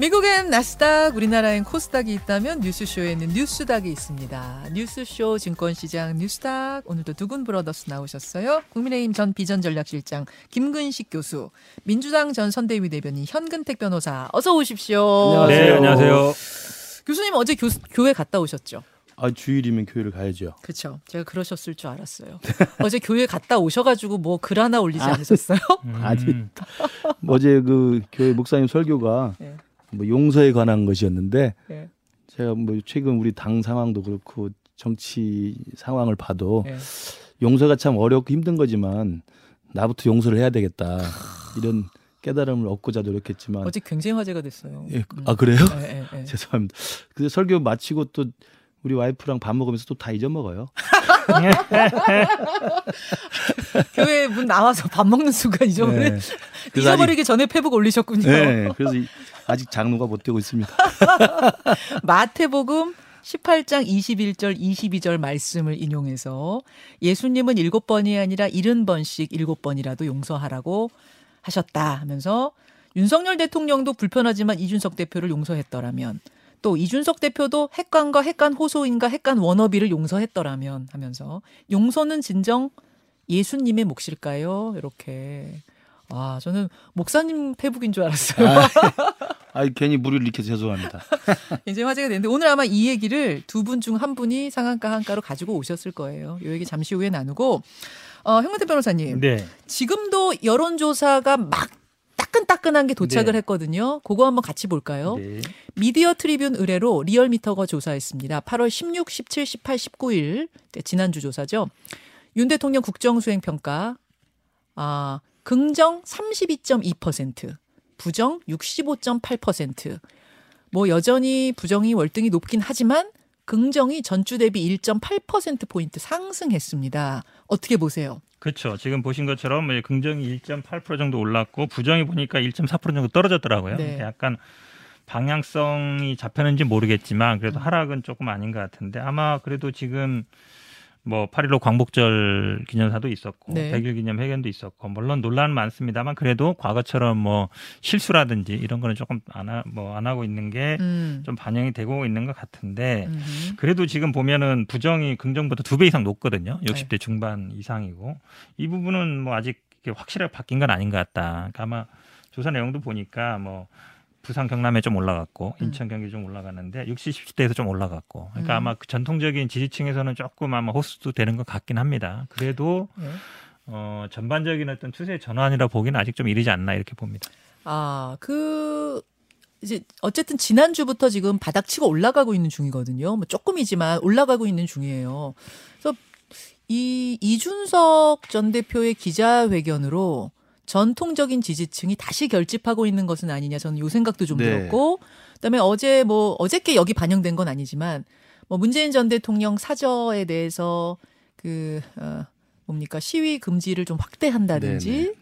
미국엔 나스닥, 우리나라엔 코스닥이 있다면 뉴스쇼에는 뉴스닥이 있습니다. 뉴스쇼 증권시장 뉴스닥 오늘도 두군 브러더스 나오셨어요. 국민의힘 전 비전전략실장 김근식 교수, 민주당 전 선대위 대변인 현근택 변호사 어서 오십시오. 안녕하세요. 네, 안녕하세요. 교수님 어제 교, 교회 갔다 오셨죠? 아 주일이면 교회를 가야죠. 그렇죠. 제가 그러셨을 줄 알았어요. 어제 교회 갔다 오셔가지고 뭐 글 하나 올리지 않으셨어요? 아니 어제 그 교회 목사님 설교가 네. 뭐 용서에 관한 것이었는데 네. 제가 뭐 최근 우리 당 상황도 그렇고 정치 상황을 봐도 네. 용서가 참 어렵고 힘든 거지만 나부터 용서를 해야 되겠다 이런 깨달음을 얻고자 노력했지만 어제 굉장히 화제가 됐어요. 예, 아 그래요? 네, 네, 네. 죄송합니다. 근데 설교 마치고 또 우리 와이프랑 밥 먹으면서 또 다 잊어먹어요. 교회 문 나와서 밥 먹는 순간 잊어버리 네. 잊어버리기 전에 페북 올리셨군요. 네, 그래서 이- 아직 장로가 못 되고 있습니다. 마태복음 18장 21절 22절 말씀을 인용해서 예수님은 일곱 번이 아니라 일흔 번씩 일곱 번이라도 용서하라고 하셨다 하면서 윤석열 대통령도 불편하지만 이준석 대표를 용서했더라면 또 이준석 대표도 핵관과 핵관 호소인과 핵관 워너비를 용서했더라면 하면서 용서는 진정 예수님의 몫일까요? 이렇게 아 저는 목사님 페북인 줄 알았어요. 아, 괜히 물의를 일으켜서 죄송합니다. 굉장히 화제가 됐는데 오늘 아마 이 얘기를 두 분 중 한 분이 상한가 하한가로 가지고 오셨을 거예요. 이 얘기 잠시 후에 나누고 어, 현근택 변호사님 네. 지금도 여론조사가 막 따끈따끈한 게 도착을 네. 했거든요. 그거 한번 같이 볼까요? 네. 미디어 트리뷴 의뢰로 리얼미터가 조사했습니다. 8월 16, 17, 18, 19일 네, 지난주 조사죠. 윤 대통령 국정수행 평가 아, 긍정 32.2%, 부정 65.8%. 뭐 여전히 부정이 월등히 높긴 하지만 긍정이 전주 대비 1.8% 포인트 상승했습니다. 어떻게 보세요? 그렇죠. 지금 보신 것처럼 뭐 긍정이 1.8% 정도 올랐고 부정이 보니까 1.4% 정도 떨어졌더라고요. 네. 약간 방향성이 잡혔는지 모르겠지만 그래도 하락은 조금 아닌 것 같은데 아마 그래도 지금 뭐8.15 광복절 기념사도 있었고 네. 100일 기념 회견도 있었고 물론 논란은 많습니다만 그래도 과거처럼 뭐 실수라든지 이런 거는 조금 안뭐안 하고 있는 게좀 음. 반영이 되고 있는 것 같은데 음흠. 그래도 지금 보면은 부정이 긍정보다 두 배 이상 높거든요. 네. 60대 중반 이상이고 이 부분은 뭐 아직 확실하게 바뀐 건 아닌 것 같다. 그러니까 아마 조사 내용도 보니까 뭐 부산 경남에 좀 올라갔고 음. 인천 경기 좀 올라갔는데 60, 70대에서 좀 올라갔고 그러니까 음. 아마 그 전통적인 지지층에서는 조금 아마 호스도 되는 것 같긴 합니다. 그래도 네. 어 전반적인 어떤 추세 전환이라 보기는 아직 좀 이르지 않나 이렇게 봅니다. 아, 그 이제 어쨌든 지난주부터 지금 바닥치고 올라가고 있는 중이거든요. 뭐 조금이지만 올라가고 있는 중이에요. 그래서 이 이준석 전 대표의 기자회견으로 전통적인 지지층이 다시 결집하고 있는 것은 아니냐 저는 요 생각도 좀 네. 들었고 그다음에 어제 뭐 어저께 여기 반영된 건 아니지만 뭐 문재인 전 대통령 사저에 대해서 그 어, 뭡니까 시위 금지를 좀 확대한다든지 네네.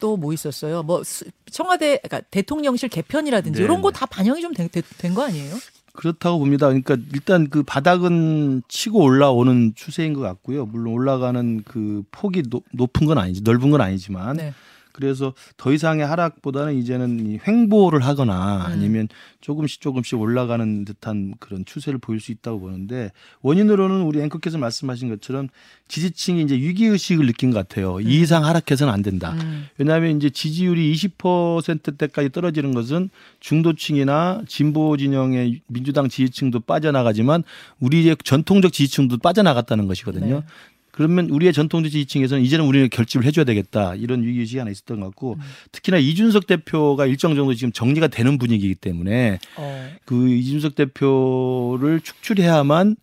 또뭐 있었어요? 뭐 수- 청와대 그러니까 대통령실 개편이라든지 네네. 이런 거 다 반영이 좀 된 거 아니에요? 그렇다고 봅니다. 그러니까 일단 그 바닥은 치고 올라오는 추세인 것 같고요. 물론 올라가는 그 폭이 노- 높은 건 아니지, 넓은 건 아니지만 네. 그래서 더 이상의 하락보다는 이제는 이 횡보를 하거나 음. 아니면 조금씩 조금씩 올라가는 듯한 그런 추세를 보일 수 있다고 보는데 원인으로는 우리 앵커께서 말씀하신 것처럼 지지층이 이제 위기 의식을 느낀 것 같아요. 이 이상 하락해서는 안 된다. 음. 왜냐하면 이제 지지율이 20%대까지 떨어지는 것은 중도층이나 진보 진영의 민주당 지지층도 빠져나가지만 우리의 전통적 지지층도 빠져나갔다는 것이거든요. 네. 그러면 우리의 전통적 지지층에서는 이제는 우리는 결집을 해줘야 되겠다 이런 위기의식이 하나 있었던 것 같고 특히나 이준석 대표가 일정 정도 지금 정리가 되는 분위기이기 때문에 어. 그 이준석 대표를 축출해야만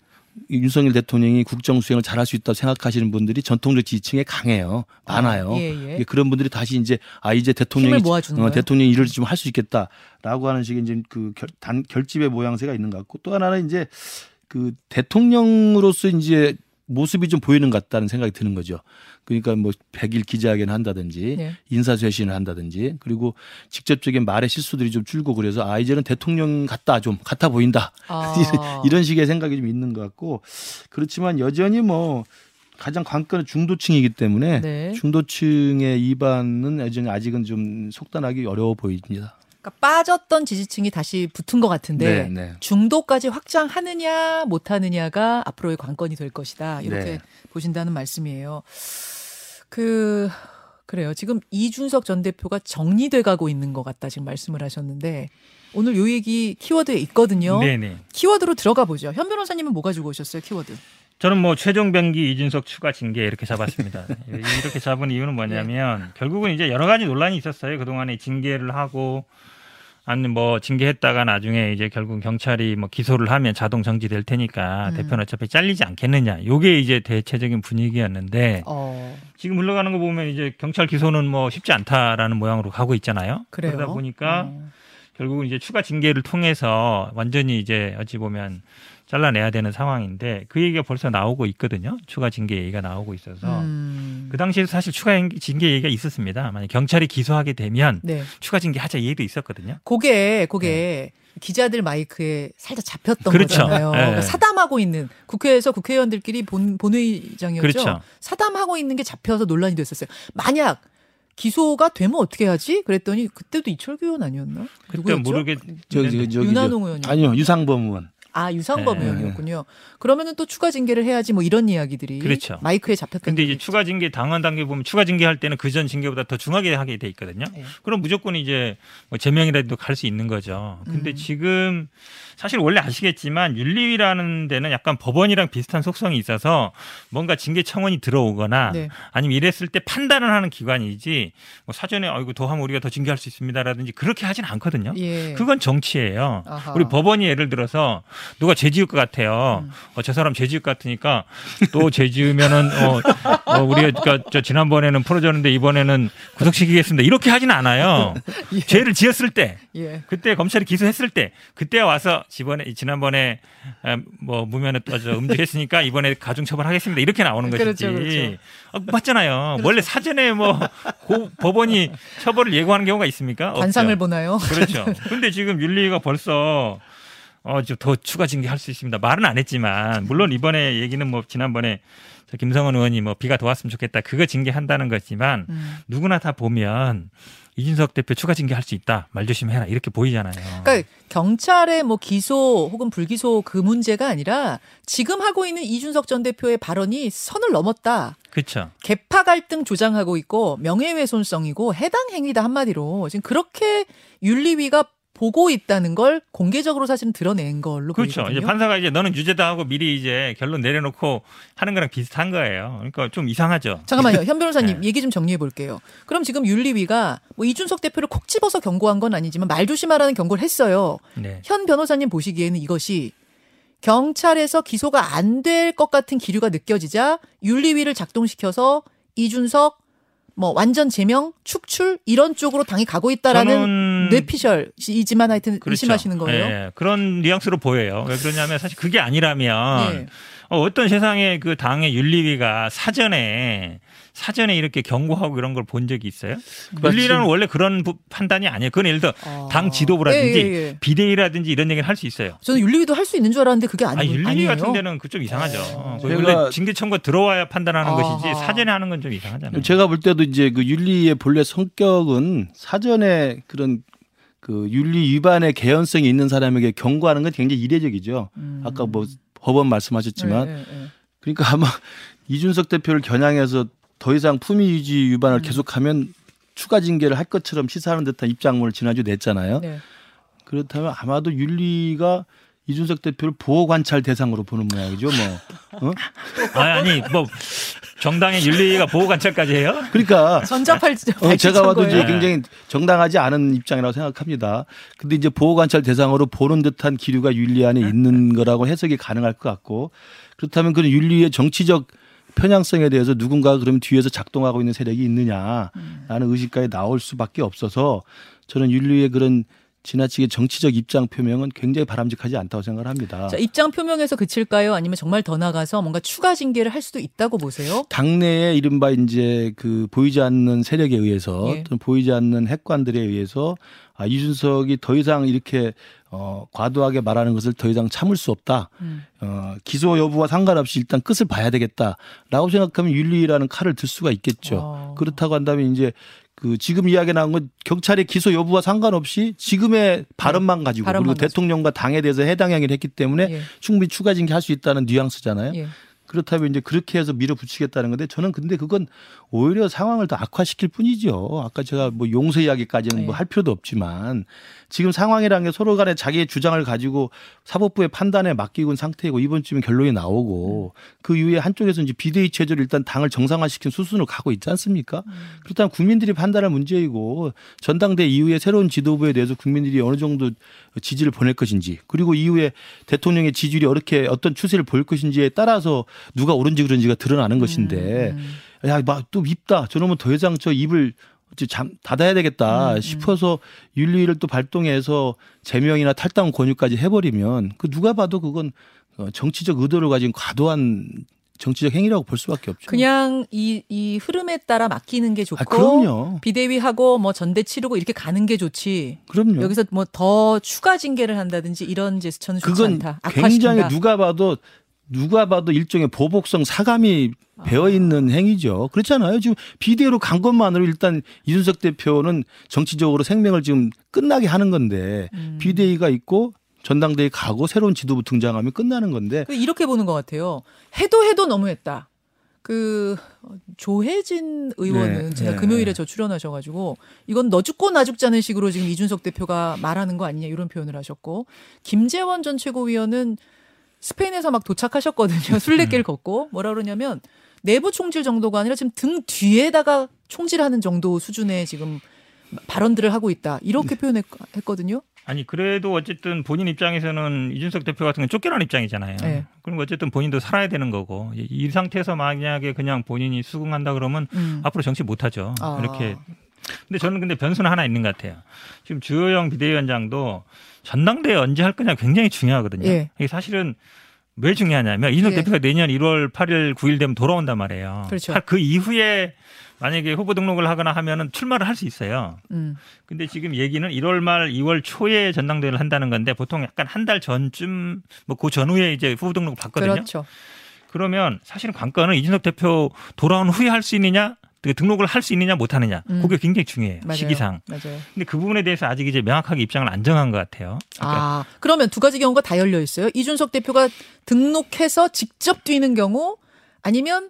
윤석열 대통령이 국정 수행을 잘할 수 있다고 생각하시는 분들이 전통적 지지층에 강해요. 많아요. 아, 예, 예. 그런 분들이 다시 이제 아 이제 대통령이 어? 대통령이 일을 좀 할 수 있겠다라고 하는 식의 이제 그 결, 단, 결집의 모양새가 있는 것 같고 또 하나는 이제 그 대통령으로서 이제 모습이 좀 보이는 것 같다는 생각이 드는 거죠. 그러니까 뭐 100일 기자회견 한다든지 네. 인사쇄신을 한다든지 그리고 직접적인 말의 실수들이 좀 줄고 그래서 아 이제는 대통령 같다 좀 같아 보인다 아. 이런 식의 생각이 좀 있는 것 같고 그렇지만 여전히 뭐 가장 관건은 중도층이기 때문에 네. 중도층의 이반은 여전히 아직은 좀 속단하기 어려워 보입니다. 그러니까 빠졌던 지지층이 다시 붙은 것 같은데 네, 네. 중도까지 확장하느냐 못하느냐가 앞으로의 관건이 될 것이다. 이렇게 네. 보신다는 말씀이에요. 그 그래요. 지금 이준석 전 대표가 정리돼 가고 있는 것 같다 지금 말씀을 하셨는데 오늘 요 얘기 키워드에 있거든요. 네네. 키워드로 들어가 보죠. 현 변호사님은 뭐 가지고 오셨어요? 키워드. 저는 뭐 최종 병기 이준석 추가 징계 이렇게 잡았습니다. 이렇게 잡은 이유는 뭐냐면 결국은 이제 여러 가지 논란이 있었어요. 그동안에 징계를 하고 아니 뭐 징계했다가 나중에 이제 결국 경찰이 뭐 기소를 하면 자동 정지될 테니까 음. 대표는 어차피 잘리지 않겠느냐. 요게 이제 대체적인 분위기였는데 어. 지금 흘러가는 거 보면 이제 경찰 기소는 뭐 쉽지 않다라는 모양으로 가고 있잖아요. 그래요. 그러다 보니까 어. 결국은 이제 추가 징계를 통해서 완전히 이제 어찌 보면 잘라내야 되는 상황인데 그 얘기가 벌써 나오고 있거든요. 추가 징계 얘기가 나오고 있어서 음. 그 당시에 사실 추가 징계 얘기가 있었습니다. 만약 경찰이 기소하게 되면 네. 추가 징계 하자 얘기도 있었거든요. 그게 그게 기자들 마이크에 살짝 잡혔던 네. 그렇죠. 거잖아요. 예. 그러니까 사담하고 있는 국회에서 국회의원들끼리 본 본회의장이었죠. 그렇죠. 사담하고 있는 게 잡혀서 논란이 됐었어요. 만약 기소가 되면 어떻게 하지? 그랬더니 그때도 이철규 의원 아니었나? 그때? 모르겠 저기 저기 저기 윤한홍 의원이. 아니요 유상범 의원. 아 유상범 네. 의원이었군요. 그러면은 또 추가 징계를 해야지 뭐 이런 이야기들이 그렇죠. 마이크에 잡혔던. 근데 이제 추가 징계 당원 단계 보면 추가 징계 할 때는 그 전 징계보다 더 중하게 하게 돼 있거든요. 네. 그럼 무조건 이제 뭐 제명이라도 갈 수 있는 거죠. 근데 음. 지금 사실 원래 아시겠지만 윤리위라는 데는 약간 법원이랑 비슷한 속성이 있어서 뭔가 징계 청원이 들어오거나 네. 아니면 이랬을 때 판단을 하는 기관이지 뭐 사전에 아이고 더 하면 우리가 더 징계할 수 있습니다라든지 그렇게 하진 않거든요. 예. 그건 정치예요. 아하. 우리 법원이 예를 들어서 누가 죄 지을 것 같아요. 음. 어, 저 사람 죄 지을 것 같으니까 또 죄 지으면은 어, 어, 우리가 그러니까 저 지난번에는 풀어줬는데 이번에는 구속시키겠습니다. 이렇게 하진 않아요. 예. 죄를 지었을 때 예. 그때 검찰이 기소했을 때 그때 와서 지번에 지난번에 에, 뭐 무면에 또저 음주했으니까 이번에 가중 처벌하겠습니다. 이렇게 나오는 것이지. 그렇죠, 그렇죠. 어, 맞잖아요. 원래 사전에 뭐 고- 법원이 처벌을 예고하는 경우가 있습니까? 없죠. 관상을 보나요? 그렇죠. 근데 지금 윤리가 벌써 어, 좀더 추가 징계할 수 있습니다. 말은 안 했지만 물론 이번에 얘기는 뭐 지난번에 저 김성원 의원이 뭐 비가 더 왔으면 좋겠다 그거 징계한다는 거지만 음. 누구나 다 보면 이준석 대표 추가 징계할 수 있다 말 조심해라 이렇게 보이잖아요. 그러니까 경찰의 뭐 기소 혹은 불기소 그 문제가 아니라 지금 하고 있는 이준석 전 대표의 발언이 선을 넘었다. 그렇죠. 개파 갈등 조장하고 있고 명예훼손성이고 해당 행위다 한마디로 지금 그렇게 윤리위가 보고 있다는 걸 공개적으로 사실은 드러낸 걸로 그렇죠. 보이거든요. 이제 판사가 이제 너는 유죄다 하고 미리 이제 결론 내려놓고 하는 거랑 비슷한 거예요. 그러니까 좀 이상하죠. 잠깐만요. 현 변호사님 네. 얘기 좀 정리해 볼게요. 그럼 지금 윤리위가 뭐 이준석 대표를 콕 집어서 경고한 건 아니지만 말 조심하라는 경고를 했어요. 네. 현 변호사님 보시기에는 이것이 경찰에서 기소가 안 될 것 같은 기류가 느껴지자 윤리위를 작동시켜서 이준석 뭐 완전 제명 축출 이런 쪽으로 당이 가고 있다라는 저는 뇌피셜이지만 하여튼 그렇죠. 의심하시는 거예요. 예, 그런 뉘앙스로 보여요. 왜 그러냐면 사실 그게 아니라면 예. 어, 어떤 세상에 그 당의 윤리위가 사전에 사전에 이렇게 경고하고 이런 걸 본 적이 있어요? 윤리라는 원래 그런 부- 판단이 아니에요. 그건 예를 들어 아. 당 지도부라든지 예, 예, 예. 비대위라든지 이런 얘기를 할 수 있어요. 저는 윤리위도 할 수 있는 줄 알았는데 그게 아니, 아, 윤리위 아니에요. 같은 데는 그 좀 이상하죠. 어. 그 제가- 원래 징계 청구 들어와야 판단하는 아하. 것이지 사전에 하는 건 좀 이상하잖아요. 제가 볼 때도 이제 그 윤리의 본래 성격은 사전에 그런 그 윤리 위반의 개연성이 있는 사람에게 경고하는 건 굉장히 이례적이죠. 음. 아까 뭐 법원 말씀하셨지만 예, 예, 예. 그러니까 아마 이준석 대표를 겨냥해서 더 이상 품위 유지 위반을 음. 계속하면 추가 징계를 할 것처럼 시사하는 듯한 입장문을 지난주 냈잖아요. 네. 그렇다면 아마도 윤리가 이준석 대표를 보호 관찰 대상으로 보는 모양이죠. 뭐. 어? 아니, 아니 뭐 정당의 윤리가 보호 관찰까지 해요? 그러니까 전자팔 어, 제가 봐도 이제 거예요? 굉장히 정당하지 않은 입장이라고 생각합니다. 근데 이제 보호 관찰 대상으로 보는 듯한 기류가 윤리 안에 있는 거라고 해석이 가능할 것 같고 그렇다면 그 윤리의 정치적 편향성에 대해서 누군가 그럼 뒤에서 작동하고 있는 세력이 있느냐라는 의식까지 나올 수밖에 없어서 저는 윤리의 그런 지나치게 정치적 입장 표명은 굉장히 바람직하지 않다고 생각을 합니다. 자, 입장 표명에서 그칠까요? 아니면 정말 더 나가서 뭔가 추가 징계를 할 수도 있다고 보세요? 당내에 이른바 이제 그 보이지 않는 세력에 의해서 예. 또는 보이지 않는 핵관들에 의해서 아, 이준석이 더 이상 이렇게 어, 과도하게 말하는 것을 더 이상 참을 수 없다. 음. 어, 기소 여부와 상관없이 일단 끝을 봐야 되겠다라고 생각하면 윤리라는 칼을 들 수가 있겠죠. 어. 그렇다고 한다면 이제 그 지금 이야기 나온 건 경찰의 기소 여부와 상관없이 지금의 발언만 가지고 발언만 그리고 가지고. 대통령과 당에 대해서 해당 행위를 했기 때문에 예. 충분히 추가 징계할 수 있다는 뉘앙스잖아요. 예. 그렇다면 이제 그렇게 해서 밀어붙이겠다는 건데 저는 근데 그건 오히려 상황을 더 악화시킬 뿐이죠. 아까 제가 뭐 용서 이야기까지는 뭐 네. 할 필요도 없지만 지금 상황이라는 게 서로 간에 자기의 주장을 가지고 사법부의 판단에 맡기고 있는 상태이고 이번쯤에 결론이 나오고 그 이후에 한쪽에서 이제 비대위 체제로 일단 당을 정상화시킨 수순으로 가고 있지 않습니까? 그렇다면 국민들이 판단할 문제이고 전당대 이후에 새로운 지도부에 대해서 국민들이 어느 정도 지지를 보낼 것인지 그리고 이후에 대통령의 지지율이 어떻게 어떤 추세를 보일 것인지에 따라서 누가 옳은지 그른지가 드러나는 것인데 음. 야막또 밉다 저놈은 더 이상 저 입을 잠 닫아야 되겠다 음, 음. 싶어서 윤리위를 또 발동해서 제명이나 탈당 권유까지 해버리면 그 누가 봐도 그건 어, 정치적 의도를 가진 과도한 정치적 행위라고 볼 수밖에 없죠. 그냥 이, 이 흐름에 따라 맡기는 게 좋고 아, 그럼요. 비대위하고 뭐 전대 치르고 이렇게 가는 게 좋지. 그럼요. 여기서 뭐 더 추가 징계를 한다든지 이런 제스처는 좋지 않다. 굉장히 악화시킨다. 누가 봐도 누가 봐도 일종의 보복성 사감이 배어 있는 행위죠. 그렇잖아요. 지금 비대위로 간 것만으로 일단 이준석 대표는 정치적으로 생명을 지금 끝나게 하는 건데 음. 비대위가 있고 전당대회 가고 새로운 지도부 등장하면 끝나는 건데 그 이렇게 보는 것 같아요. 해도 해도 너무했다. 그 조혜진 의원은 네, 제가 네. 금요일에 저 출연하셔가지고 이건 너 죽고 나 죽자는 식으로 지금 이준석 대표가 말하는 거 아니냐 이런 표현을 하셨고 김재원 전 최고위원은 스페인에서 막 도착하셨거든요. 술래길 걷고 뭐라 그러냐면 내부 총질 정도가 아니라 지금 등 뒤에다가 총질하는 정도 수준의 지금 발언들을 하고 있다 이렇게 표현했거든요. 아니 그래도 어쨌든 본인 입장에서는 이준석 대표 같은 건 쫓겨난 입장이잖아요. 네. 그럼 어쨌든 본인도 살아야 되는 거고 이- 이 상태에서 만약에 그냥 본인이 수긍한다 그러면 음. 앞으로 정치 못 하죠. 아. 이렇게. 근데 저는 근데 변수는 하나 있는 것 같아요. 지금 주호영 비대위원장도 전당대회 언제 할 거냐 굉장히 중요하거든요. 예. 이게 사실은 왜 중요하냐면 이준석 예. 대표가 내년 1월 8일 9일 되면 돌아온단 말이에요. 그렇죠. 그 이후에 만약에 후보 등록을 하거나 하면은 출마를 할 수 있어요. 음. 근데 지금 얘기는 1월 말 2월 초에 전당대회를 한다는 건데 보통 약간 한 달 전쯤 뭐 그 전후에 이제 후보 등록을 받거든요. 그렇죠. 그러면 사실은 관건은 이준석 대표 돌아온 후에 할 수 있느냐 그 등록을 할 수 있느냐 못 하느냐 음. 그게 굉장히 중요해요 맞아요. 시기상 맞아요. 근데 그 부분에 대해서 아직 이제 명확하게 입장을 안 정한 것 같아요 그러니까 아, 그러면 두 가지 경우가 다 열려 있어요. 이준석 대표가 등록해서 직접 뛰는 경우 아니면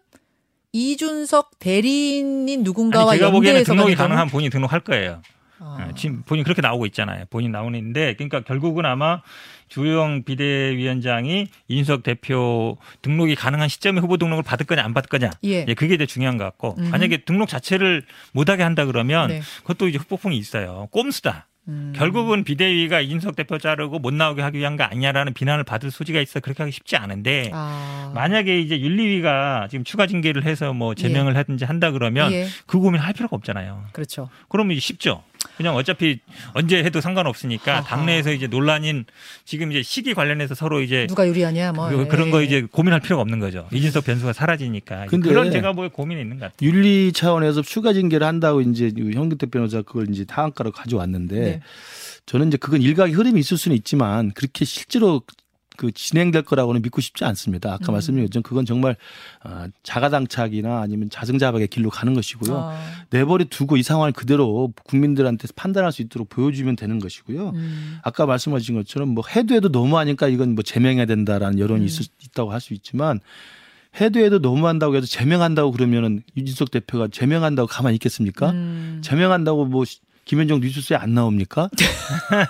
이준석 대리인인 누군가와 아니, 제가 보기에는 등록이 가는 경우? 가능한 본인 등록할 거예요 아. 예, 지금 본인 그렇게 나오고 있잖아요 본인 나오는데 그러니까 결국은 아마 주영 비대위원장이 이준석 대표 등록이 가능한 시점에 후보 등록을 받을 거냐 안 받을 거냐 예. 예, 그게 이제 중요한 것 같고 음흠. 만약에 등록 자체를 못하게 한다 그러면 네. 그것도 이제 후폭풍이 있어요 꼼수다 음. 결국은 비대위가 이준석 대표 자르고 못 나오게 하기 위한 거 아니냐라는 비난을 받을 소지가 있어 그렇게 하기 쉽지 않은데 아. 만약에 이제 윤리위가 지금 추가 징계를 해서 뭐 제명을 하든지 한다 그러면 예. 그 고민 할 필요가 없잖아요. 그렇죠. 그러면 이제 쉽죠. 그냥 어차피 언제 해도 상관없으니까 아하. 당내에서 이제 논란인 지금 이제 시기 관련해서 서로 이제 누가 유리하냐 뭐 그- 그런 예. 거 이제 고민할 필요가 없는 거죠. 이준석 변수가 사라지니까 근데 그런 제가 뭐 고민이 있는 것 같아요. 윤리 차원에서 추가 징계를 한다고 이제 현근택 변호사 그걸 이제 하한가로 가져왔는데 네. 저는 이제 그건 일각의 흐름이 있을 수는 있지만 그렇게 실제로 그 진행될 거라고는 믿고 싶지 않습니다. 아까 음. 말씀드린 것처럼 그건 정말 어, 자가당착이나 아니면 자승자박의 길로 가는 것이고요. 아, 내버려 두고 이 상황을 그대로 국민들한테 판단할 수 있도록 보여주면 되는 것이고요. 음. 아까 말씀하신 것처럼 뭐 해도 해도 너무하니까 이건 뭐 제명해야 된다라는 여론이 음. 있을, 있다고 할 수 있지만 해도 해도 너무한다고 해서 제명한다고 그러면은 유진석 대표가 제명한다고 가만히 있겠습니까? 음. 제명한다고 뭐 시- 김현정 뉴스에 안 나옵니까?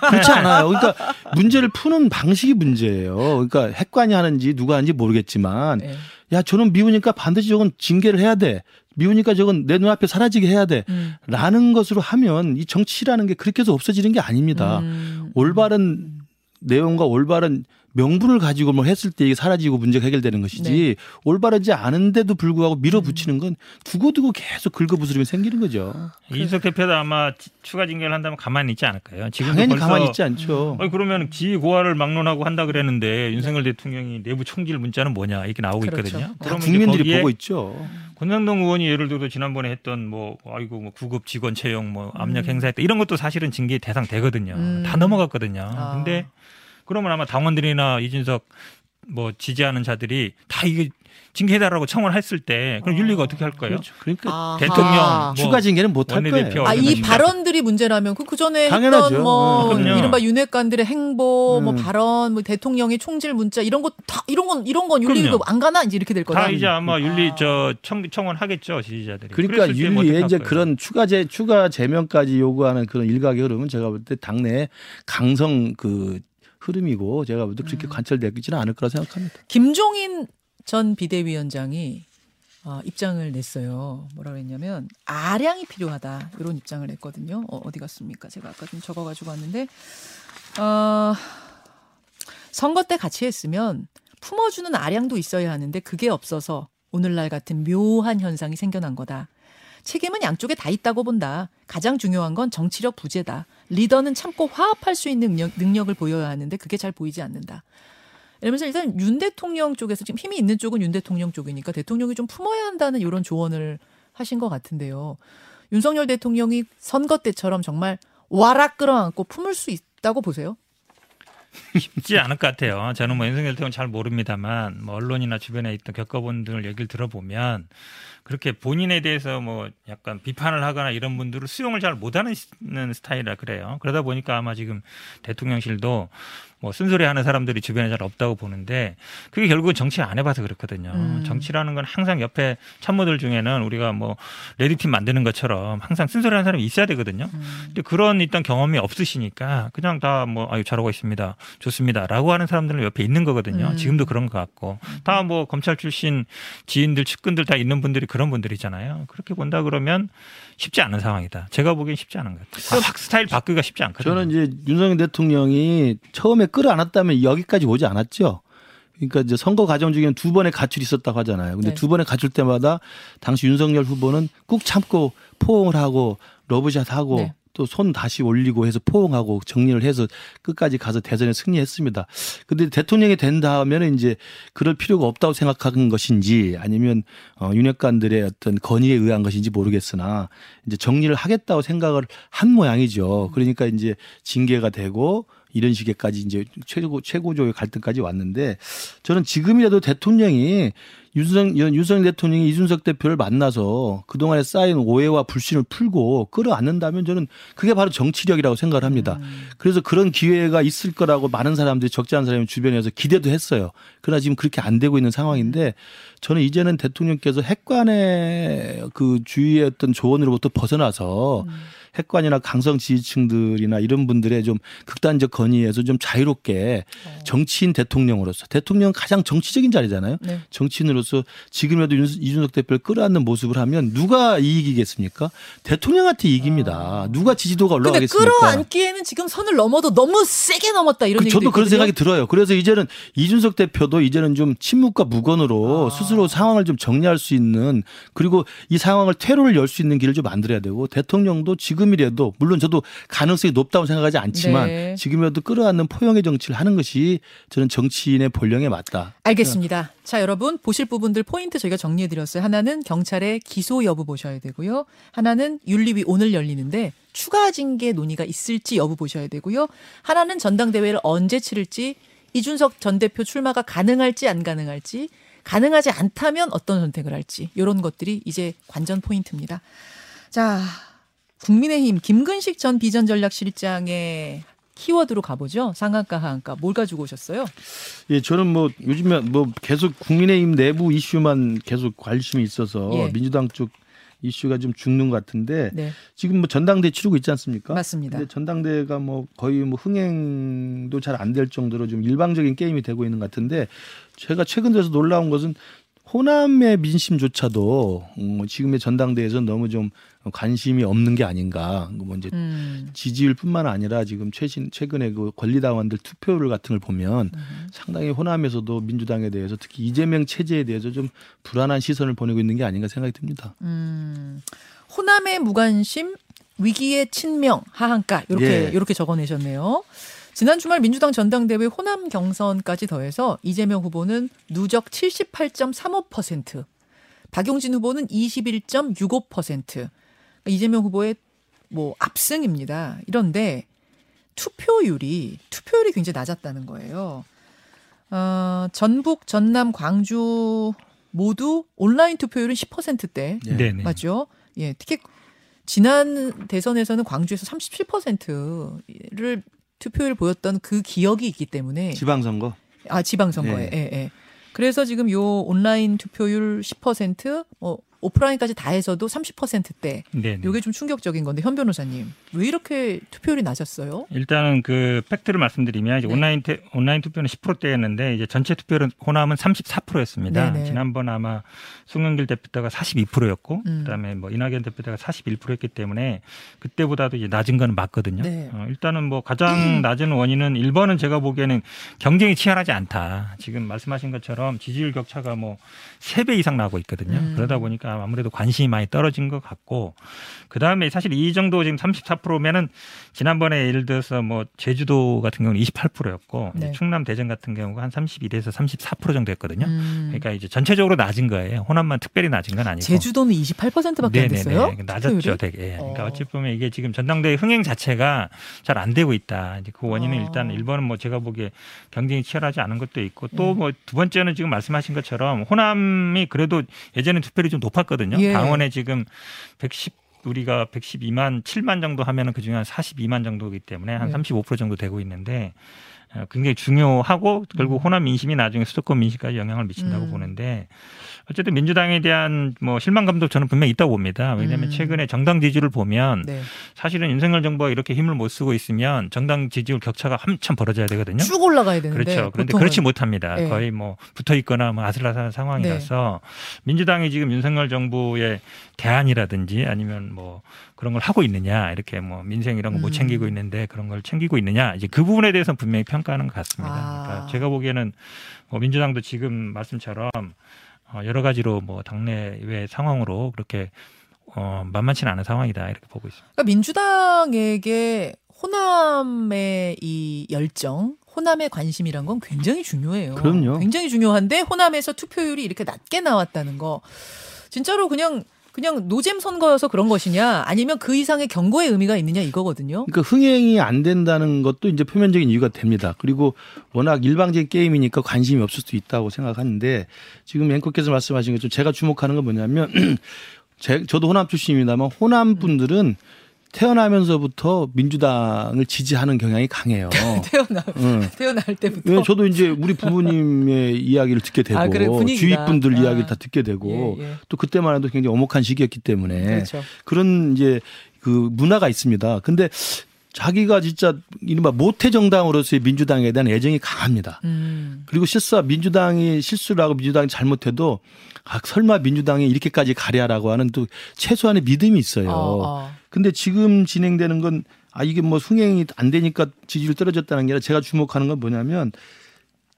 그렇지 않아요. 그러니까 문제를 푸는 방식이 문제예요. 그러니까 핵관이 하는지 누가 하는지 모르겠지만 네. 야 저는 미우니까 반드시 저건 징계를 해야 돼. 미우니까 저건 내 눈앞에 사라지게 해야 돼. 음. 라는 것으로 하면 이 정치라는 게 그렇게 해서 없어지는 게 아닙니다. 음. 올바른 내용과 올바른 명분을 가지고 뭘 했을 때 이게 사라지고 문제가 해결되는 것이지 네. 올바르지 않은데도 불구하고 밀어붙이는 건 두고두고 계속 긁어부스름이 생기는 거죠. 이준석 대표도 아마 지- 추가 징계를 한다면 가만히 있지 않을까요? 지금 당연히 가만히 있지 않죠. 아니 그러면 지휘 고하를 막론하고 한다 그랬는데 윤석열 대통령이 내부 총질 문자는 뭐냐 이렇게 나오고 그렇죠. 있거든요. 이제 국민들이 보고 있죠. 권상동 의원이 예를 들어 지난번에 했던 뭐 아이고 뭐 구급 직원 채용 뭐 압력 음. 행사했다 이런 것도 사실은 징계 대상 되거든요. 음. 다 넘어갔거든요. 아. 근데 그러면 아마 당원들이나 이준석 뭐 지지하는 자들이 다 이게 징계해달라고 청원했을 때 그럼 윤리가 어떻게 할 거예요? 그렇죠. 그러니까 아하. 대통령 뭐 추가 징계는 못할 거예요. 아, 이 발언들이 문제라면 그, 그 전에. 했던 뭐 음, 그럼요. 이른바 윤핵관들의 행보, 뭐 음. 발언, 뭐 대통령의 총질 문자 이런 거다 이런 건 이런 건 윤리가. 안 가나 이제 이렇게 될 거다. 다 이제 아마 윤리 아. 저 청, 청원 하겠죠 지지자들이. 그러니까 어떻게 윤리에 할 이제? 그런 추가 제 추가 제명까지 요구하는 그런 일각의 흐름은 제가 볼 때 당내 강성 그 흐름이고 제가 볼때 음. 그렇게 관철되지는 않을 거라 생각합니다. 김종인 전 비대위원장이 어, 입장을 냈어요. 뭐라고 했냐면 아량이 필요하다 이런 입장을 냈거든요. 어, 어디 갔습니까? 제가 아까 좀 적어 가지고 왔는데 어, 선거 때 같이 했으면 품어주는 아량도 있어야 하는데 그게 없어서 오늘날 같은 묘한 현상이 생겨난 거다. 책임은 양쪽에 다 있다고 본다. 가장 중요한 건 정치력 부재다. 리더는 참고 화합할 수 있는 능력, 능력을 보여야 하는데 그게 잘 보이지 않는다. 이러면서 일단 윤 대통령 쪽에서 지금 힘이 있는 쪽은 윤 대통령 쪽이니까 대통령이 좀 품어야 한다는 이런 조언을 하신 것 같은데요. 윤석열 대통령이 선거 때처럼 정말 와락 끌어안고 품을 수 있다고 보세요? 쉽지 않을 것 같아요. 저는 뭐 윤석열 대통령 잘 모릅니다만 뭐 언론이나 주변에 있던 겪어본 분들 얘기를 들어보면 그렇게 본인에 대해서 뭐 약간 비판을 하거나 이런 분들을 수용을 잘 못하는 시- 스타일이라 그래요. 그러다 보니까 아마 지금 대통령실도 뭐 쓴소리 하는 사람들이 주변에 잘 없다고 보는데 그게 결국은 정치 안 해봐서 그렇거든요. 음. 정치라는 건 항상 옆에 참모들 중에는 우리가 뭐 red team 만드는 것처럼 항상 쓴소리 하는 사람이 있어야 되거든요. 근데 그런 일단 경험이 없으시니까 그냥 다 뭐 아유 잘하고 있습니다. 좋습니다 라고 하는 사람들은 옆에 있는 거거든요. 음. 지금도 그런 것 같고 다 뭐 검찰 출신 지인들 측근들 다 있는 분들이 그런 분들이잖아요. 그렇게 본다 그러면 쉽지 않은 상황이다. 제가 보기엔 쉽지 않은 것 같아요. 확 스타일 바꾸기가 쉽지 않거든요. 저는 이제 윤석열 대통령이 처음에 끌어안았다면 여기까지 오지 않았죠. 그러니까 이제 선거 과정 중에는 두 번의 가출이 있었다고 하잖아요. 근데 네. 두 번의 가출 때마다 당시 윤석열 후보는 꾹 참고 포옹을 하고 러브샷 하고 네. 또 손 다시 올리고 해서 포옹하고 정리를 해서 끝까지 가서 대선에 승리했습니다. 근데 대통령이 된 다음에는 이제 그럴 필요가 없다고 생각하는 것인지 아니면 어, 윤핵관들의 어떤 건의에 의한 것인지 모르겠으나 이제 정리를 하겠다고 생각을 한 모양이죠. 그러니까 이제 징계가 되고 이런 식의까지 이제 최고 최고조의 갈등까지 왔는데 저는 지금이라도 대통령이 윤석 윤석열 대통령이 이준석 대표를 만나서 그동안에 쌓인 오해와 불신을 풀고 끌어안는다면 저는 그게 바로 정치력이라고 생각을 합니다. 그래서 그런 기회가 있을 거라고 많은 사람들이 적지 않은 사람이 주변에서 기대도 했어요. 그러나 지금 그렇게 안 되고 있는 상황인데 저는 이제는 대통령께서 핵관의 그 주위의 어떤 조언으로부터 벗어나서 핵관이나 강성 지지층들이나 이런 분들의 좀 극단적 건의에서 좀 자유롭게 정치인 대통령으로서 대통령은 가장 정치적인 자리잖아요. 네. 정치인으로서 지금이라도 윤- 이준석 대표를 끌어안는 모습을 하면 누가 이익이겠습니까? 대통령한테 이익입니다. 누가 지지도가 아. 근데 올라가겠습니까? 끌어안기에는 지금 선을 넘어도 너무 세게 넘었다 이런 그 저도 그런 있거든요. 생각이 들어요. 그래서 이제는 이준석 대표도 이제는 좀 침묵과 무건으로 아. 스스로 상황을 좀 정리할 수 있는 그리고 이 상황을 퇴로를 열 수 있는 길을 좀 만들어야 되고 대통령도 지금 이라도 물론 저도 가능성이 높다고 생각하지 않지만 네. 지금이라도 끌어안는 포용의 정치를 하는 것이 저는 정치인의 본령에 맞다. 알겠습니다. 자, 여러분 보실 부분들 포인트 저희가 정리해 드렸어요. 하나는 경찰의 기소 여부 보셔야 되고요. 하나는 윤리위 오늘 열리는데 추가 징계 논의가 있을지 여부 보셔야 되고요. 하나는 전당대회를 언제 치를지 이준석 전 대표 출마가 가능할지 안 가능할지 가능하지 않다면 어떤 선택을 할지 이런 것들이 이제 관전 포인트입니다. 자, 국민의힘 김근식 전 비전전략실장의 키워드로 가보죠. 상한가 하한가 뭘 가지고 오셨어요? 예, 저는 뭐 요즘에 뭐 계속 국민의힘 내부 이슈만 계속 관심이 있어서 예. 민주당 쪽 이슈가 좀 죽는 것 같은데 네, 지금 뭐 전당대 치르고 있지 않습니까? 맞습니다. 근데 전당대회가 뭐 거의 뭐 흥행도 잘 안 될 정도로 좀 일방적인 게임이 되고 있는 것 같은데 제가 최근 들어서 놀라운 것은 호남의 민심조차도 음, 지금의 전당대회에서 너무 좀 관심이 없는 게 아닌가. 뭐 이제 음. 지지율뿐만 아니라 지금 최신 최근에 그 권리당원들 투표율 같은 걸 보면 음. 상당히 호남에서도 민주당에 대해서 특히 이재명 체제에 대해서 좀 불안한 시선을 보내고 있는 게 아닌가 생각이 듭니다. 음, 호남의 무관심, 위기의 친명, 하한가 이렇게 예. 이렇게 적어내셨네요. 지난 주말 민주당 전당대회 호남 경선까지 더해서 이재명 후보는 누적 78.35%, 박용진 후보는 21.65%. 이재명 후보의 뭐 압승입니다. 이런데 투표율이 투표율이 굉장히 낮았다는 거예요. 어, 전북, 전남, 광주 모두 온라인 투표율은 10%대 예. 네네. 맞죠? 예, 특히 지난 대선에서는 광주에서 37%를 투표율 보였던 그 기억이 있기 때문에 지방선거. 아 지방선거에 예. 예, 그래서 지금 요 온라인 투표율 10%뭐 오프라인까지 다 해서도 30%대 네네. 요게 좀 충격적인 건데 현 변호사님 왜 이렇게 투표율이 낮았어요? 일단은 그 팩트를 말씀드리면 이제 네. 온라인 태, 온라인 투표는 10%대였는데 이제 전체 투표율은 호남은 34%였습니다. 네네. 지난번 아마 송영길 대표가 42%였고 음. 그다음에 뭐 이낙연 대표가 41%였기 때문에 그때보다도 이제 낮은 거는 맞거든요. 네. 어, 일단은 뭐 가장 낮은 원인은 1번은 제가 보기에는 경쟁이 치열하지 않다. 지금 말씀하신 것처럼 지지율 격차가 뭐 3배 이상 나고 있거든요. 음. 그러다 보니까 아무래도 관심이 많이 떨어진 것 같고 그 다음에 사실 이 정도 지금 34%면은 지난번에 예를 들어서 뭐 제주도 같은 경우는 28%였고 네. 충남 대전 같은 경우가 한 32에서 34% 정도 했거든요. 음. 그러니까 이제 전체적으로 낮은 거예요. 호남만 특별히 낮은 건 아니고. 제주도는 28%밖에 안 됐어요? 네네네. 낮았죠? 되게. 예. 그러니까 어. 어찌 보면 이게 지금 전당대회 흥행 자체가 잘 안 되고 있다. 이제 그 원인은 어. 일단 1번은 뭐 제가 보기에 경쟁이 치열하지 않은 것도 있고 또 음. 뭐두 번째는 지금 말씀하신 것처럼 호남이 그래도 예전에 투표율이 좀 높았 거든요. 예. 강원에 지금 110 우리가 112만 7만 정도 하면은 그 중에 한 42만 정도이기 때문에 한 네. 35% 정도 되고 있는데 어, 굉장히 중요하고 결국 음. 호남 민심이 나중에 수도권 민심까지 영향을 미친다고 음. 보는데 어쨌든 민주당에 대한 뭐 실망감도 저는 분명히 있다고 봅니다. 왜냐하면 음. 최근에 정당 지지율을 보면 네. 사실은 윤석열 정부가 이렇게 힘을 못 쓰고 있으면 정당 지지율 격차가 한참 벌어져야 되거든요. 쭉 올라가야 되는데 그렇죠. 그런데 보통은. 그렇지 못합니다. 네. 거의 뭐 붙어 있거나 뭐 아슬아슬한 상황이라서 민주당이 지금 윤석열 정부의 대안이라든지 아니면 뭐 그런 걸 하고 있느냐 이렇게 뭐 민생 이런 거못 음. 챙기고 있는데 그런 걸 챙기고 있느냐 이제 그 부분에 대해서 는 분명히 평가하는 것 같습니다. 아. 그러니까 제가 보기에는 뭐 민주당도 지금 말씀처럼 어, 여러 가지로 뭐 당내외 상황으로 그렇게 어, 만만치는 않은 상황이다 이렇게 보고 있습니다. 그러니까 민주당에게 호남의 이 열정, 호남의 관심이란 건 굉장히 중요해요. 그럼요. 굉장히 중요한데 호남에서 투표율이 이렇게 낮게 나왔다는 거 진짜로 그냥 그냥 노잼 선거여서 그런 것이냐 아니면 그 이상의 경고의 의미가 있느냐 이거거든요. 그러니까 흥행이 안 된다는 것도 이제 표면적인 이유가 됩니다. 그리고 워낙 일방적인 게임이니까 관심이 없을 수도 있다고 생각하는데 지금 앵커께서 말씀하신 것처럼 제가 주목하는 건 뭐냐면 제, 저도 호남 출신입니다만 호남 분들은 태어나면서부터 민주당을 지지하는 경향이 강해요. 태어나 응. 태어날 때부터 왜 저도 이제 우리 부모님의 이야기를 듣게 되고 아, 그래. 주위 분들 아. 이야기를 다 듣게 되고 예, 예. 또 그때만 해도 굉장히 오목한 시기였기 때문에 그렇죠. 그런 이제 그 문화가 있습니다. 근데 자기가 진짜 이른바 모태 정당으로서의 민주당에 대한 애정이 강합니다. 음. 그리고 실사 민주당이 실수를 하고 민주당이 잘못해도 아, 설마 민주당이 이렇게까지 가랴라고 하는 또 최소한의 믿음이 있어요. 어, 어. 근데 지금 진행되는 건 아, 이게 뭐 흥행이 안 되니까 지지율 떨어졌다는 게 아니라 제가 주목하는 건 뭐냐면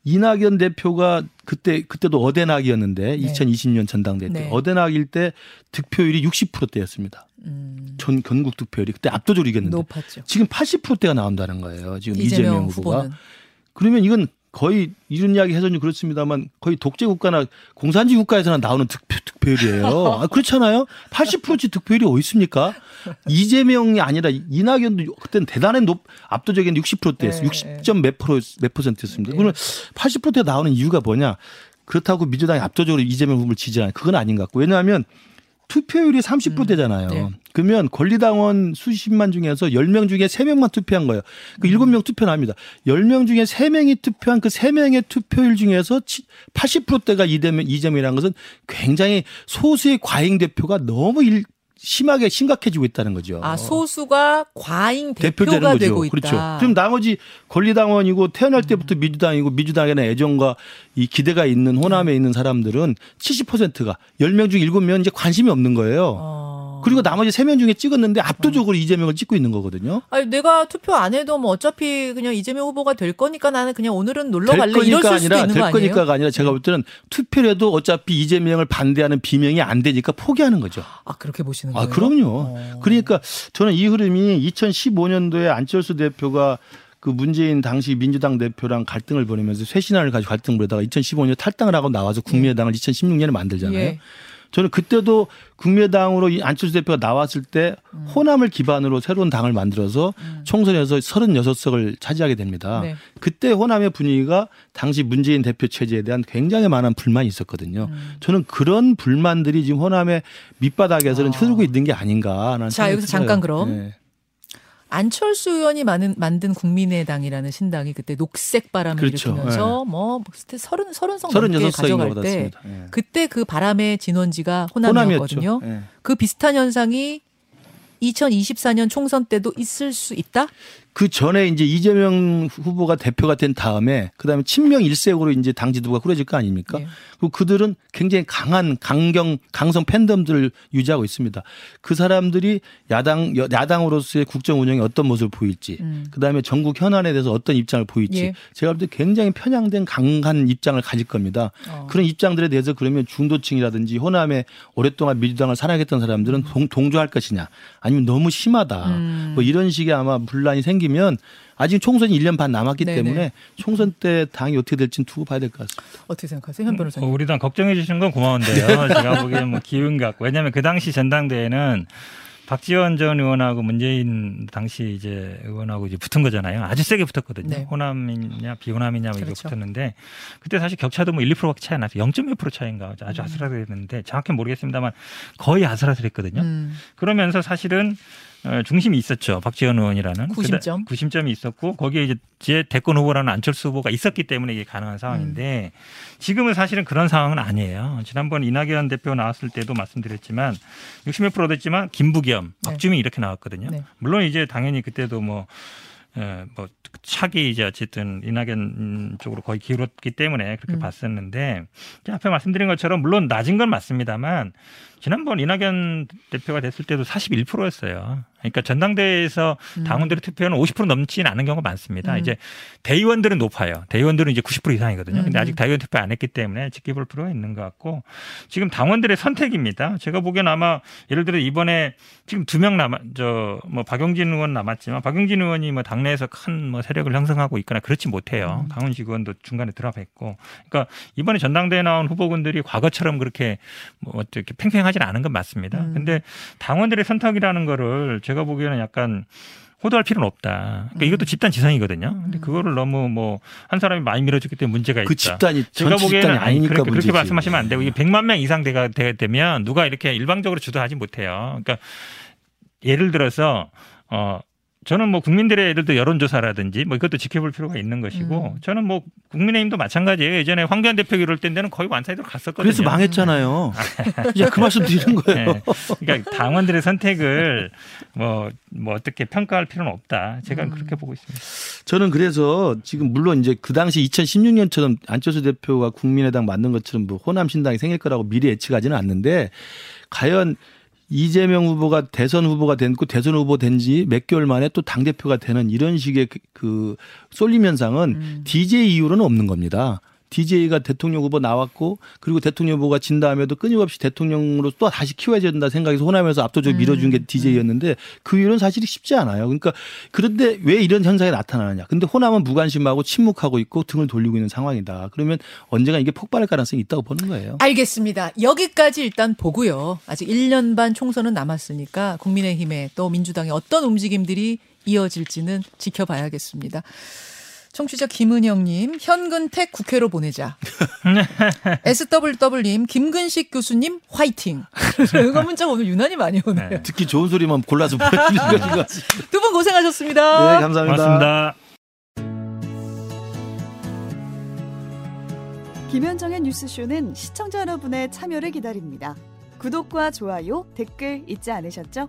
이낙연 대표가 그때 그때도 어대낙이었는데 네. 2020년 전당대회 때 네. 어대낙일 때 득표율이 60%대였습니다. 음. 전 전국 득표율이 그때 압도적으로 이겼는데 높았죠. 지금 80%대가 나온다는 거예요. 지금 이재명, 이재명 후보가. 후보는 그러면 이건 거의 이런 이야기 해서 좀 그렇습니다만 거의 독재 국가나 공산주의 국가에서나 나오는 득표, 득표율이에요. 아, 그렇잖아요. 80%치 득표율이 어디 있습니까? 이재명이 아니라 이낙연도 그때는 대단한 높 압도적인 60%대였어요. 네, 60점 몇 프로 몇 퍼센트였습니다. 그러면 80%대 나오는 이유가 뭐냐? 그렇다고 민주당이 압도적으로 이재명 후보를 지지하는 그건 아닌 것 같고 왜냐하면 투표율이 30%대잖아요. 네. 그러면 권리당원 수십만 중에서 10명 중에 3명만 투표한 거예요. 그 7명 투표 납니다. 10명 중에 3명이 투표한 그 3명의 투표율 중에서 80%대가 이재명, 이재명이라는 것은 굉장히 소수의 과잉 대표가 너무 일, 심하게 심각해지고 있다는 거죠. 아 소수가 과잉 대표되는 대표가 거죠. 되고 있다. 그렇죠. 그럼 나머지 권리당원이고 태어날 때부터 민주당이고 민주당에 대한 애정과 이 기대가 있는 호남에 있는 사람들은 70%가 10명 중 7명 이제 관심이 없는 거예요. 어. 그리고 나머지 3명 중에 찍었는데 압도적으로 이재명을 찍고 있는 거거든요. 아니 내가 투표 안 해도 뭐 어차피 그냥 이재명 후보가 될 거니까 나는 그냥 오늘은 놀러 될 갈래 이럴 수도 아니라 있는 될 거 아니에요? 거니까가 아니라 제가 볼 때는 투표라도 어차피 이재명을 반대하는 비명이 안 되니까 포기하는 거죠. 아 그렇게 보시는 아, 거예요? 그럼요. 어. 그러니까 저는 이 흐름이 2015년도에 안철수 대표가 그 문재인 당시 민주당 대표랑 갈등을 벌이면서 쇄신안을 가지고 갈등을 벌이다가 2015년 탈당을 하고 나와서 국민의당을 2016년에 만들잖아요. 예. 저는 그때도 국민의당으로 이 안철수 대표가 나왔을 때 음. 호남을 기반으로 새로운 당을 만들어서 총선에서 36석을 차지하게 됩니다. 네. 그때 호남의 분위기가 당시 문재인 대표 체제에 대한 굉장히 많은 불만이 있었거든요. 음. 저는 그런 불만들이 지금 호남의 밑바닥에서는 아. 흐르고 있는 게 아닌가라는 자, 생각이 여기서 들어요. 잠깐 그럼. 네. 안철수 의원이 만든, 만든 국민의당이라는 신당이 그때 녹색 바람을 그렇죠. 일으키면서 뭐 그때 서른 서른 성 36석인가 넘게 가져갈 때. 예. 그때 그 바람의 진원지가. 호남이었거든요. 예. 그 비슷한 현상이 2024년 총선 때도 있을 수 있다? 그 전에 이제 이재명 후보가 대표가 된 다음에 그다음에 친명 일색으로 이제 당 지도부가 꾸려질 거 아닙니까? 예. 그리고 그들은 굉장히 강한 강경 강성 팬덤들을 유지하고 있습니다. 그 사람들이 야당 여- 야당으로서의 국정 운영에 어떤 모습을 보일지, 음. 그다음에 전국 현안에 대해서 어떤 입장을 보일지, 예. 제가 볼 때 굉장히 편향된 강한 입장을 가질 겁니다. 어. 그런 입장들에 대해서 그러면 중도층이라든지 호남에 오랫동안 민주당을 사랑했던 사람들은 동, 동조할 것이냐, 아니면 너무 심하다, 음. 뭐 이런 식의 아마 분란이 생기 면 아직 총선이 1년 반 남았기 네네. 때문에 총선 때 당이 어떻게 될지는 두고 봐야 될 것 같습니다. 어떻게 생각하세요, 현 어, 변호사님? 우리 당 걱정해 주시는 건 고마운데요. 제가 보기엔 뭐 기운 같고 왜냐하면 그 당시 전당대회는 박지원 전 의원하고 문재인 당시 이제 의원하고 이제 붙은 거잖아요. 아주 세게 붙었거든요. 네. 호남이냐 비호남이냐 뭐 이거 그렇죠. 붙었는데 그때 사실 격차도 뭐 1, 2%밖에 차이 안 났어요. 0.1% 차이인가 아주 아슬아슬했는데 정확히 는 모르겠습니다만 거의 아슬아슬했거든요. 음. 그러면서 사실은 어, 중심이 있었죠. 박지원 의원이라는 구심점. 구심점이 있었고 거기에 이제 제 대권 후보라는 안철수 후보가 있었기 때문에 이게 가능한 상황인데 음. 지금은 사실은 그런 상황은 아니에요. 지난번 이낙연 대표 나왔을 때도 말씀드렸지만 60몇 됐지만 김부겸, 네. 박주민 이렇게 나왔거든요. 네. 물론 이제 당연히 그때도 뭐 예, 뭐 차기 이제 어쨌든 이낙연 쪽으로 거의 기울었기 때문에 그렇게 음. 봤었는데 앞에 말씀드린 것처럼 물론 낮은 건 맞습니다만 지난번 이낙연 대표가 됐을 때도 41%였어요. 그러니까 전당대회에서 음. 당원들의 투표는 50% 넘지는 않은 경우가 많습니다. 음. 이제 대의원들은 높아요. 대의원들은 이제 90% 이상이거든요. 근데 음. 아직 대의원 투표 안 했기 때문에 지켜볼 필요가 있는 것 같고 지금 당원들의 선택입니다. 제가 보기엔 아마 예를 들어 이번에 지금 두 명 남아 저뭐 박용진 의원 남았지만 박용진 의원이 뭐 당내에서 큰 뭐 세력을 형성하고 있거나 그렇지 못해요. 음. 강훈식 의원도 중간에 들어갔고, 그러니까 이번에 전당대회 나온 후보군들이 과거처럼 그렇게 뭐 어떻게 팽팽하진 않은 건 맞습니다. 음. 근데 당원들의 선택이라는 거를 제가 보기에는 약간 호도할 필요는 없다. 그러니까 이것도 집단 지성이거든요. 근데 음. 그거를 너무 뭐 한 사람이 많이 밀어줬기 때문에 문제가 있다. 그 집단이 제가 보기에는 집단이 아니, 아니니까 그렇게, 문제지. 그렇게 말씀하시면 안 되고 이게 100만 명 이상 되가 되- 되면 누가 이렇게 일방적으로 주도하지 못해요. 그러니까 예를 들어서 어 저는 뭐 국민들의 예를 들어 여론조사라든지 뭐 이것도 지켜볼 필요가 있는 것이고 음. 저는 뭐 국민의힘도 마찬가지예요. 예전에 황교안 대표 이럴 때는 거의 완사이드로 갔었거든요. 그래서 망했잖아요. 이제 그 말씀 드리는 거예요. 네. 그러니까 당원들의 선택을 뭐, 뭐 어떻게 평가할 필요는 없다. 제가 음. 그렇게 보고 있습니다. 저는 그래서 지금 물론 이제 그 당시 2016년처럼 안철수 대표가 국민의당 만든 것처럼 뭐 호남 신당이 생길 거라고 미리 예측하지는 않는데 과연 이재명 후보가 대선 후보가 됐고 대선 후보 된 지 몇 개월 만에 또 당 대표가 되는 이런 식의 그, 그 쏠림 현상은 음. DJ 이후로는 없는 겁니다. DJ가 대통령 후보 나왔고 그리고 대통령 후보가 진 다음에도 끊임없이 대통령으로 또 다시 키워야 된다 생각해서 호남에서 압도적으로 음. 밀어준 게 DJ였는데 그 이유는 사실이 쉽지 않아요. 그러니까 그런데 왜 이런 현상이 나타나느냐. 근데 호남은 무관심하고 침묵하고 있고 등을 돌리고 있는 상황이다. 그러면 언젠가 이게 폭발할 가능성이 있다고 보는 거예요. 알겠습니다. 여기까지 일단 보고요. 아직 1년 반 총선은 남았으니까 국민의힘에 또 민주당의 어떤 움직임들이 이어질지는 지켜봐야겠습니다. 청취자 김은영님, 현근택 국회로 보내자. SWW님, 김근식 교수님, 화이팅. 이거 문자 오늘 유난히 많이 오네요. 네. 특히 좋은 소리만 골라서 보내주는 것인 것 같습니다. 두분 고생하셨습니다. 네, 감사합니다. 고맙습니다. 김현정의 뉴스쇼는 시청자 여러분의 참여를 기다립니다. 구독과 좋아요, 댓글 잊지 않으셨죠?